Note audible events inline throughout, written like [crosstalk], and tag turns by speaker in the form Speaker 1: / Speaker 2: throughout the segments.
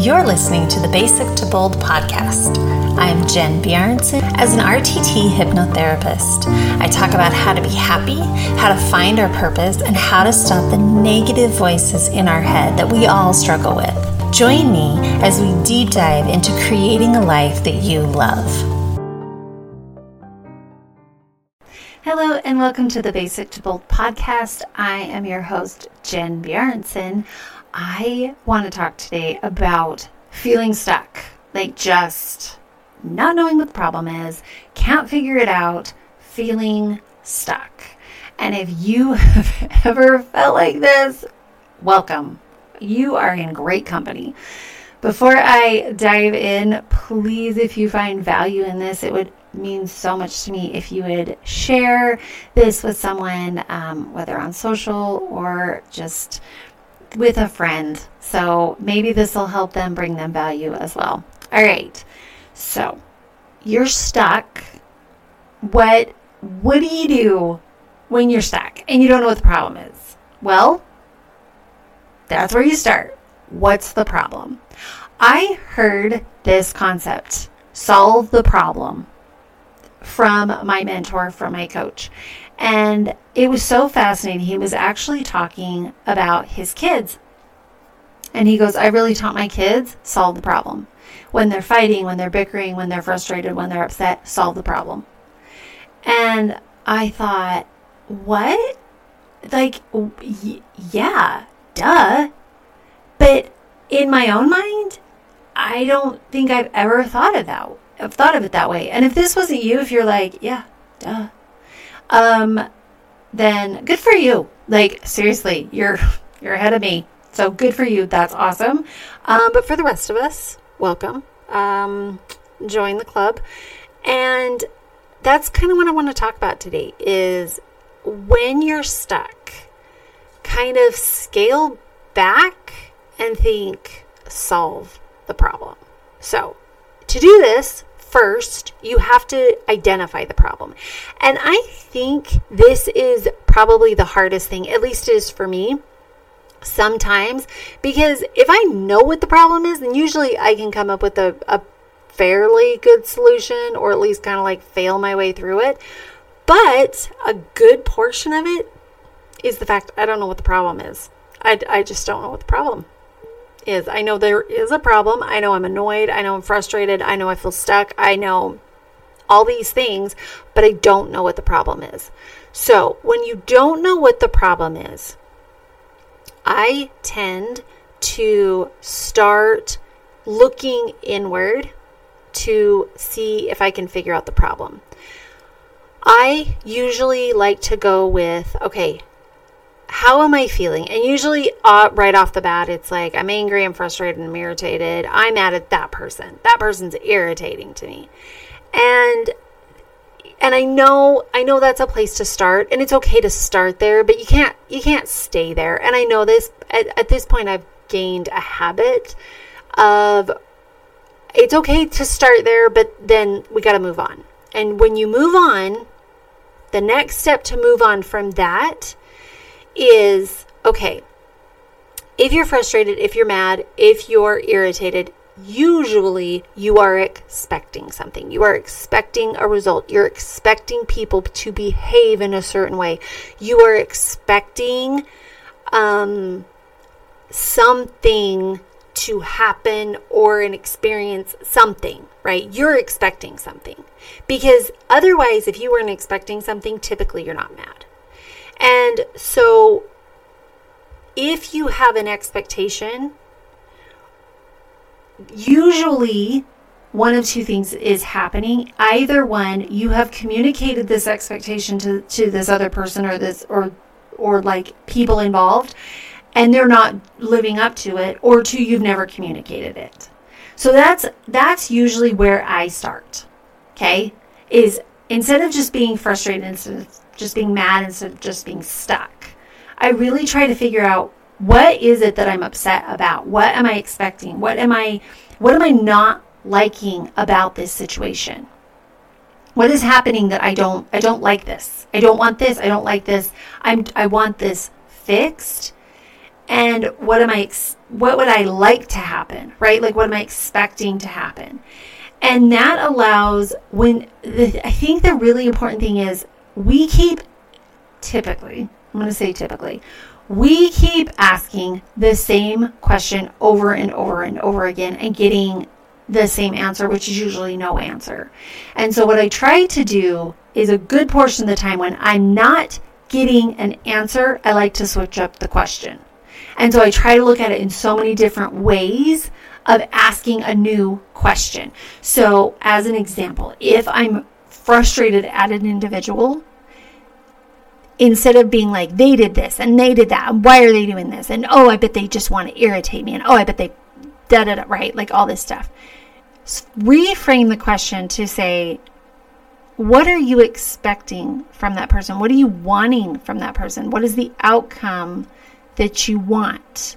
Speaker 1: You're listening to the Basic to Bold podcast. I'm Jen Bjarnson. As an RTT hypnotherapist, I talk about how to be happy, how to find our purpose, and how to stop the negative voices in our head that we all struggle with. Join me as we deep dive into creating a life that you love. Hello, and welcome to the Basic to Bold podcast. I am your host, Jen Bjarnson. I want to talk today about feeling stuck, like just not knowing what the problem is, can't figure it out, feeling stuck. And if you [laughs] have ever felt like this, welcome. You are in great company. Before I dive in, please, if you find value in this, it would mean so much to me if you would share this with someone, um, whether on social or just with a friend. So maybe this will help them bring them value as well. All right. So you're stuck. What what do you do when you're stuck and you don't know what the problem is? Well, that's where you start. What's the problem? I heard this concept, solve the problem, from my mentor, from my coach. And it was so fascinating. He was actually talking about his kids. And he goes, I really taught my kids solve the problem. When they're fighting, when they're bickering, when they're frustrated, when they're upset, solve the problem. And I thought, what? Like, y- yeah, duh. But in my own mind, I don't think I've ever thought of that. I've thought of it that way. And if this wasn't you, if you're like, yeah, duh, um, then good for you. Like seriously, you're you're ahead of me. So good for you. That's awesome. Um, but for the rest of us, welcome. Um, join the club. And that's kind of what I want to talk about today is when you're stuck, kind of scale back and think solve the problem. So, to do this, first, you have to identify the problem. And I think this is probably the hardest thing, at least it is for me sometimes, because if I know what the problem is, then usually I can come up with a, a fairly good solution or at least kind of like fail my way through it. But a good portion of it is the fact I don't know what the problem is. I, I just don't know what the problem is. I know there is a problem. I know I'm annoyed. I know I'm frustrated. I know I feel stuck. I know all these things, but I don't know what the problem is. So, when you don't know what the problem is, I tend to start looking inward to see if I can figure out the problem. I usually like to go with okay, how am I feeling? And usually, uh, right off the bat, it's like I'm angry, I'm frustrated, I'm irritated. I'm mad at that person. That person's irritating to me, and and I know I know that's a place to start, and it's okay to start there, but you can't you can't stay there. And I know this at, at this point, I've gained a habit of it's okay to start there, but then we got to move on. And when you move on, the next step to move on from that is okay, if you're frustrated, if you're mad, if you're irritated, usually you are expecting something. You are expecting a result. You're expecting people to behave in a certain way. You are expecting um, something to happen or an experience something, right? You're expecting something. Because otherwise, if you weren't expecting something, typically you're not mad. And so, if you have an expectation, usually one of two things is happening. Either one, you have communicated this expectation to, to this other person or this or or like people involved and they're not living up to it or two you've never communicated it. So that's that's usually where I start. Okay? Is instead of just being frustrated instead of just being mad instead of just being stuck. I really try to figure out what is it that I'm upset about? What am I expecting? What am I what am I not liking about this situation? What is happening that I don't I don't like this. I don't want this. I don't like this. I'm I want this fixed. and what am I what would I like to happen, right? Like what am I expecting to happen? And that allows when the, I think the really important thing is we keep typically, I'm going to say typically, we keep asking the same question over and over and over again and getting the same answer, which is usually no answer. And so, what I try to do is a good portion of the time when I'm not getting an answer, I like to switch up the question. And so, I try to look at it in so many different ways of asking a new question. So, as an example, if I'm frustrated at an individual, instead of being like, they did this and they did that, and why are they doing this? And oh, I bet they just want to irritate me, and oh, I bet they da da da, right? Like all this stuff. Reframe the question to say, what are you expecting from that person? What are you wanting from that person? What is the outcome that you want?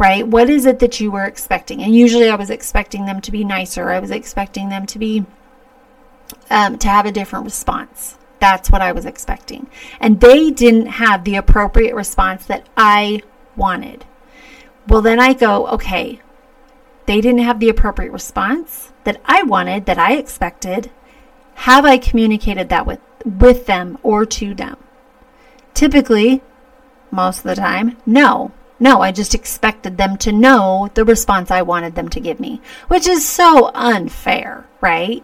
Speaker 1: Right? What is it that you were expecting? And usually I was expecting them to be nicer. I was expecting them to be um, to have a different response. That's what I was expecting. And they didn't have the appropriate response that I wanted. Well, then I go, okay, they didn't have the appropriate response that I wanted, that I expected. Have I communicated that with, with them or to them? Typically, most of the time, no. No, I just expected them to know the response I wanted them to give me, which is so unfair, right?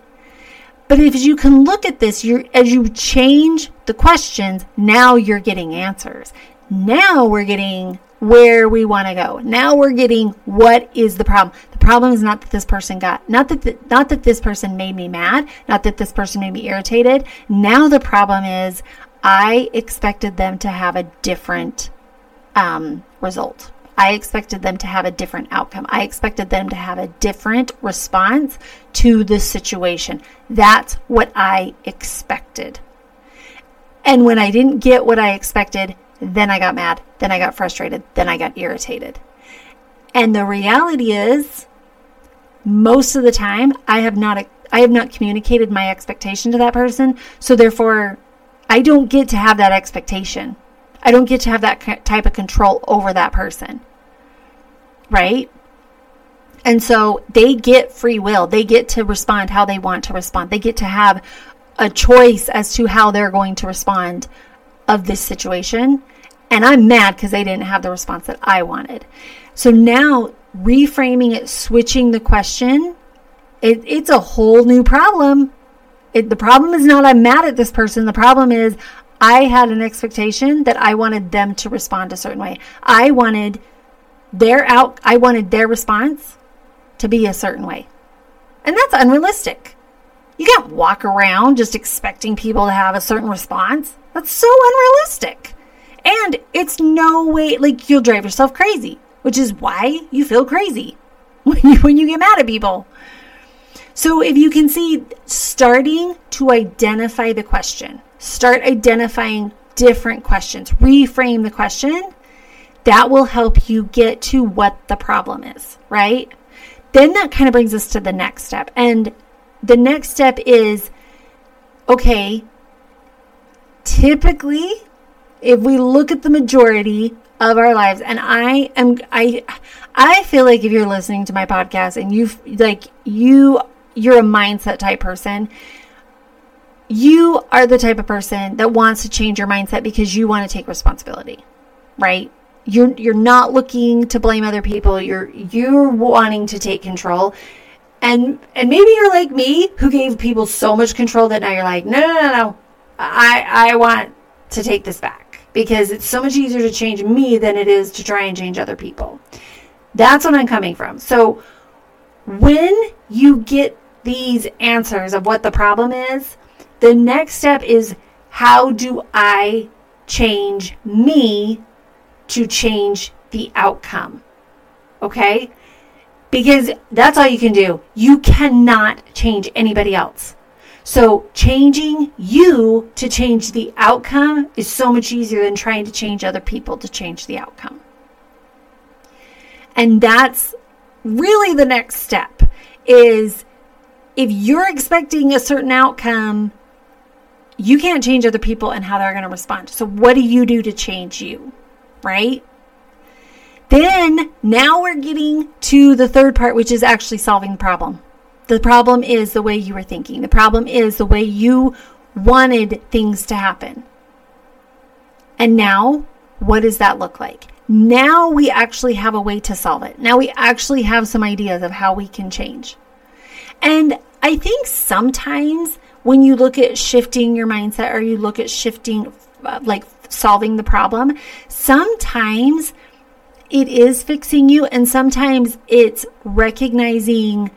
Speaker 1: But if you can look at this, as you change the questions, now you're getting answers. Now we're getting where we want to go. Now we're getting what is the problem. The problem is not that this person got not that the, not that this person made me mad, not that this person made me irritated. Now the problem is I expected them to have a different um, result. I expected them to have a different outcome. I expected them to have a different response to the situation. That's what I expected. And when I didn't get what I expected, then I got mad, then I got frustrated, then I got irritated. And the reality is most of the time I have not I have not communicated my expectation to that person, so therefore I don't get to have that expectation. I don't get to have that type of control over that person. Right? And so they get free will. They get to respond how they want to respond. They get to have a choice as to how they're going to respond of this situation. And I'm mad because they didn't have the response that I wanted. So now reframing it, switching the question, it, it's a whole new problem. It, the problem is not I'm mad at this person. The problem is I had an expectation that I wanted them to respond a certain way. I wanted their out I wanted their response to be a certain way. And that's unrealistic. You can't walk around just expecting people to have a certain response. That's so unrealistic. And it's no way like you'll drive yourself crazy, which is why you feel crazy [laughs] when you, when you get mad at people. So if you can see starting to identify the question, start identifying different questions, reframe the question, that will help you get to what the problem is, right? Then that kind of brings us to the next step. And the next step is okay, typically, if we look at the majority of our lives, and I am, I, I feel like if you're listening to my podcast and you like you you're a mindset type person, you are the type of person that wants to change your mindset because you want to take responsibility, right? You're you're not looking to blame other people. You're you're wanting to take control. And and maybe you're like me who gave people so much control that now you're like, no, no, no, no. I I want to take this back because it's so much easier to change me than it is to try and change other people. That's what I'm coming from. So when you get these answers of what the problem is, the next step is how do I change me to change the outcome? Okay? Because that's all you can do. You cannot change anybody else. So, changing you to change the outcome is so much easier than trying to change other people to change the outcome. And that's really the next step is if you're expecting a certain outcome, you can't change other people and how they're going to respond. So, what do you do to change you? Right? Then now we're getting to the third part, which is actually solving the problem. The problem is the way you were thinking. The problem is the way you wanted things to happen. And now, what does that look like? Now we actually have a way to solve it. Now we actually have some ideas of how we can change. And I think sometimes when you look at shifting your mindset or you look at shifting, uh, like solving the problem, sometimes it is fixing you, and sometimes it's recognizing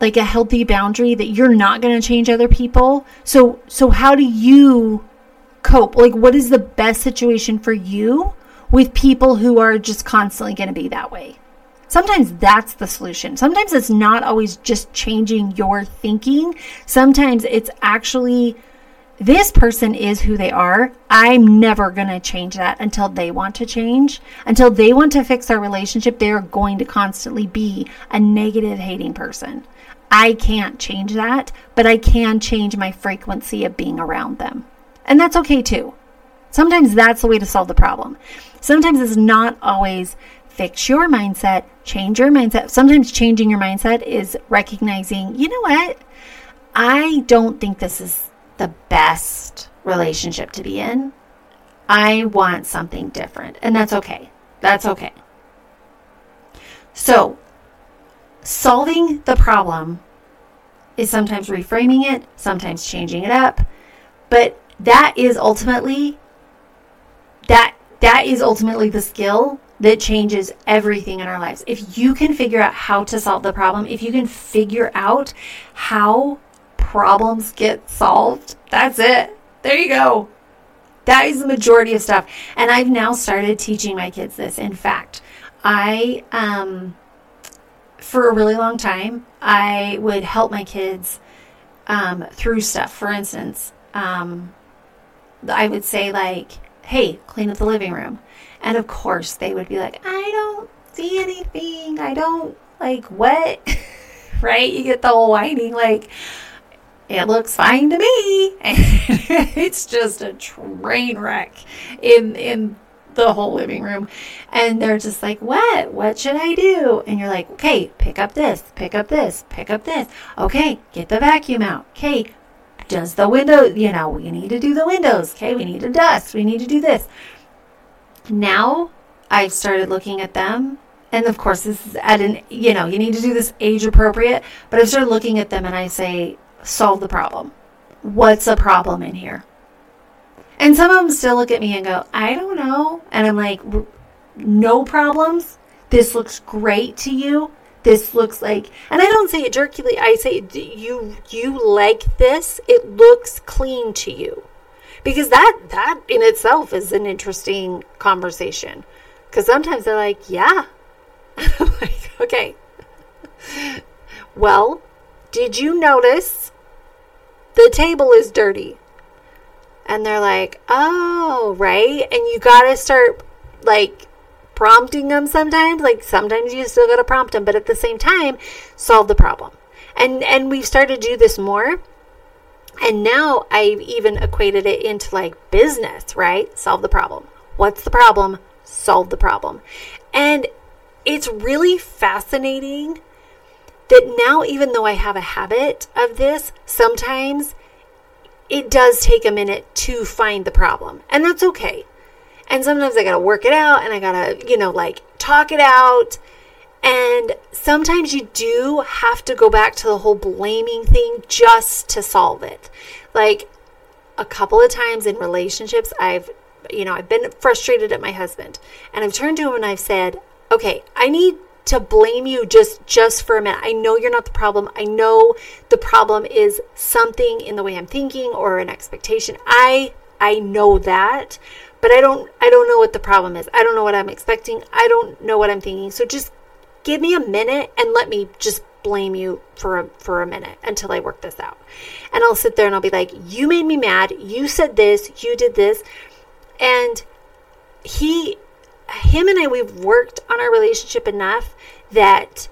Speaker 1: like a healthy boundary that you're not going to change other people. So so how do you cope? Like what is the best situation for you with people who are just constantly going to be that way? Sometimes that's the solution. Sometimes it's not always just changing your thinking. Sometimes it's actually this person is who they are. I'm never going to change that until they want to change. Until they want to fix our relationship, they're going to constantly be a negative, hating person. I can't change that, but I can change my frequency of being around them. And that's okay too. Sometimes that's the way to solve the problem. Sometimes it's not always fix your mindset, change your mindset. Sometimes changing your mindset is recognizing, you know what? I don't think this is the best relationship to be in. I want something different. And that's okay. That's okay. So, solving the problem is sometimes reframing it, sometimes changing it up, but that is ultimately that that is ultimately the skill that changes everything in our lives. If you can figure out how to solve the problem, if you can figure out how problems get solved, that's it. There you go. That is the majority of stuff. And I've now started teaching my kids this. In fact, I um for a really long time, I would help my kids um, through stuff. For instance, um, I would say, like, hey, clean up the living room. And of course, they would be like, I don't see anything. I don't, like, what? [laughs] right? You get the whole whining, like, it looks fine to me. [laughs] And it's just a train wreck in, in the whole living room. And they're just like, What? What should I do? And you're like, Okay, pick up this, pick up this, pick up this. Okay, get the vacuum out. Okay, does the window, you know, we need to do the windows. Okay, we need to dust. We need to do this. Now I've started looking at them. And of course, this is at an, you know, you need to do this age appropriate. But I've started looking at them and I say, solve the problem. What's a problem in here? And some of them still look at me and go, I don't know. And I'm like, no problems. This looks great to you. This looks like, and I don't say it jerkily. I say, you you like this? It looks clean to you, because that that in itself is an interesting conversation. Because sometimes they're like, yeah. [laughs] I'm like, okay. well, did you notice the table is dirty? and they're like, oh, right. And you got to start like prompting them sometimes. Like sometimes you still got to prompt them, but at the same time, solve the problem. And and we've started to do this more. And now I've even equated it into like business, right? Solve the problem. What's the problem? Solve the problem. And it's really fascinating that now, even though I have a habit of this, sometimes it does take a minute to find the problem, and that's okay. And sometimes I got to work it out and I got to, you know, like talk it out. And sometimes you do have to go back to the whole blaming thing just to solve it. Like a couple of times in relationships, I've, you know, I've been frustrated at my husband and I've turned to him and I've said, okay, I need to blame you just just for a minute. I know you're not the problem. I know the problem is something in the way I'm thinking or an expectation. I I know that, but I don't I don't know what the problem is. I don't know what I'm expecting. I don't know what I'm thinking. So just give me a minute and let me just blame you for a, for a minute until I work this out. And I'll sit there and I'll be like, "You made me mad. You said this. You did this." And he him and I, we've worked on our relationship enough that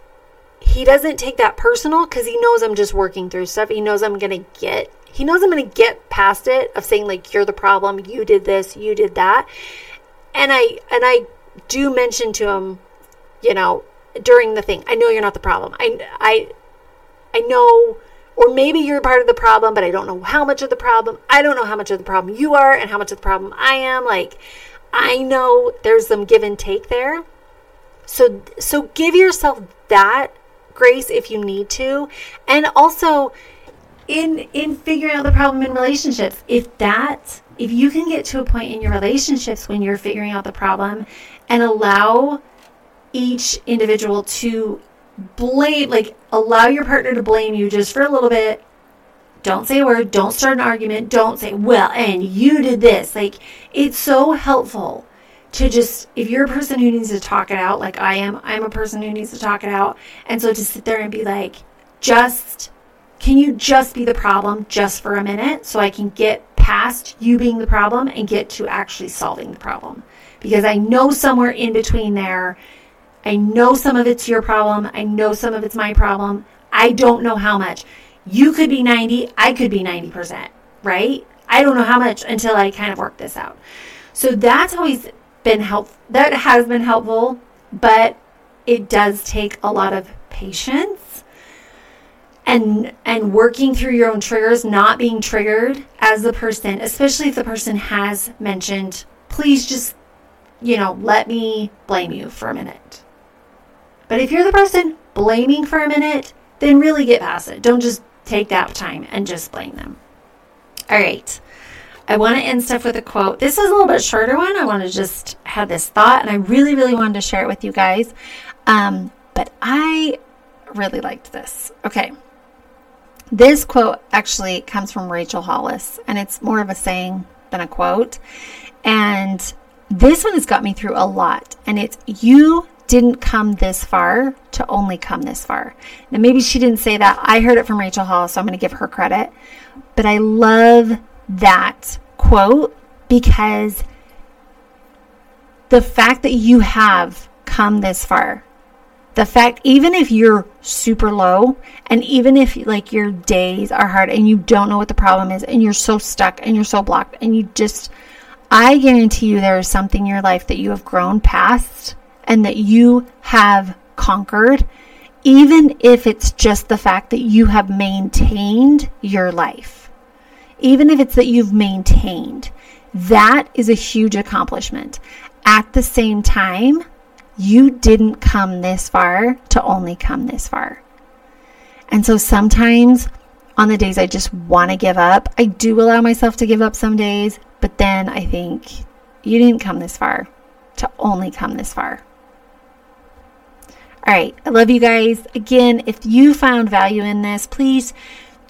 Speaker 1: he doesn't take that personal because he knows I'm just working through stuff. He knows I'm going to get, he knows I'm going to get past it of saying, like, you're the problem, you did this, you did that. And I, and I do mention to him, you know, during the thing, I know you're not the problem. I, I, I know, or maybe you're part of the problem, but I don't know how much of the problem. I don't know how much of the problem you are and how much of the problem I am. Like, I know there's some give and take there. So, so give yourself that grace if you need to. And also, in in figuring out the problem in relationships. If that if you can get to a point in your relationships when you're figuring out the problem and allow each individual to blame like allow your partner to blame you just for a little bit. Don't say a word. Don't start an argument. Don't say well and you did this. Like it's so helpful to just if you're a person who needs to talk it out like i am i'm a person who needs to talk it out. And so to sit there and be like just can you just be the problem just for a minute so I can get past you being the problem and get to actually solving the problem? Because I know somewhere in between there, I know some of it's your problem, I know some of it's my problem. I don't know how much. You could be 90, I could be 90%, right? I don't know how much until I kind of work this out. So that's always been helpful. That has been helpful, but it does take a lot of patience and and working through your own triggers, not being triggered as the person, especially if the person has mentioned, please just you know, let me blame you for a minute. But if you're the person blaming for a minute, then really get past it. Don't just take that time and just blame them. All right. I want to end stuff with a quote. This is a little bit shorter one. I want to just have this thought, and I really, really wanted to share it with you guys. Um, but I really liked this. Okay. This quote actually comes from Rachel Hollis, and it's more of a saying than a quote. And this one has got me through a lot. And it's, You didn't come this far to only come this far. Now, maybe she didn't say that. I heard it from Rachel Hollis, so I'm going to give her credit. But I love that quote because the fact that you have come this far the fact even if you're super low and even if like your days are hard and you don't know what the problem is and you're so stuck and you're so blocked and you just I guarantee you there is something in your life that you have grown past and that you have conquered even if it's just the fact that you have maintained your life. Even if it's that you've maintained, that is a huge accomplishment. At the same time, you didn't come this far to only come this far. And so sometimes on the days I just want to give up, I do allow myself to give up some days, but then I think you didn't come this far to only come this far. All right, I love you guys. Again, if you found value in this, please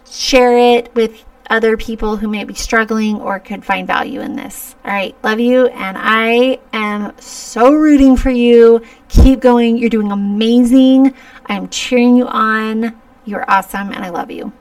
Speaker 1: share it with other people who may be struggling or could find value in this. All right, love you, and I am so rooting for you. Keep going. You're doing amazing. I am cheering you on. You're awesome, and I love you.